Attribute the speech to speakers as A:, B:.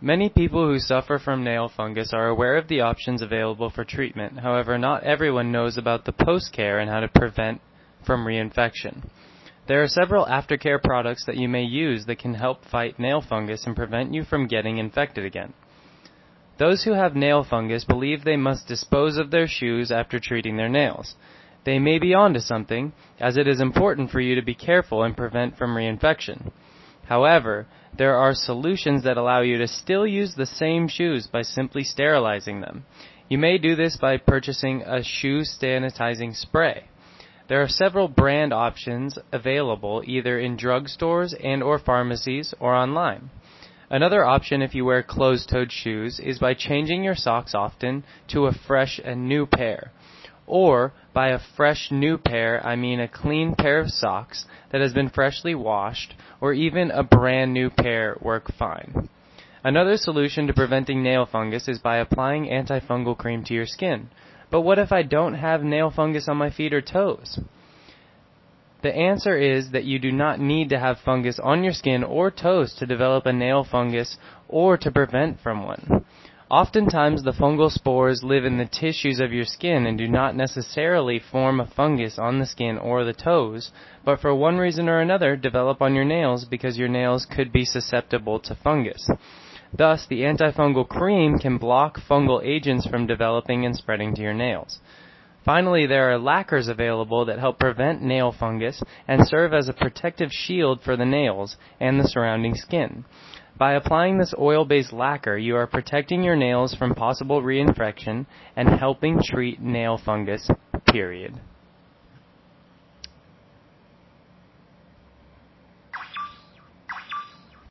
A: Many people who suffer from nail fungus are aware of the options available for treatment. However, not everyone knows about the post-care and how to prevent from reinfection. There are several aftercare products that you may use that can help fight nail fungus and prevent you from getting infected again. Those who have nail fungus believe they must dispose of their shoes after treating their nails. They may be onto something, as it is important for you to be careful and prevent from reinfection. However, there are solutions that allow you to still use the same shoes by simply sterilizing them. You may do this by purchasing a shoe sanitizing spray. There are several brand options available either in drugstores and or pharmacies or online. Another option if you wear closed-toed shoes is by changing your socks often to a fresh and new pair. Or by a fresh new pair, I mean a clean pair of socks that has been freshly washed, or even a brand new pair work fine. Another solution to preventing nail fungus is by applying antifungal cream to your skin. But what if I don't have nail fungus on my feet or toes? The answer is that you do not need to have fungus on your skin or toes to develop a nail fungus or to prevent from one. Oftentimes the fungal spores live in the tissues of your skin and do not necessarily form a fungus on the skin or the toes, but for one reason or another develop on your nails because your nails could be susceptible to fungus. Thus, the antifungal cream can block fungal agents from developing and spreading to your nails. Finally, there are lacquers available that help prevent nail fungus and serve as a protective shield for the nails and the surrounding skin. By applying this oil-based lacquer, you are protecting your nails from possible reinfection and helping treat nail fungus, period.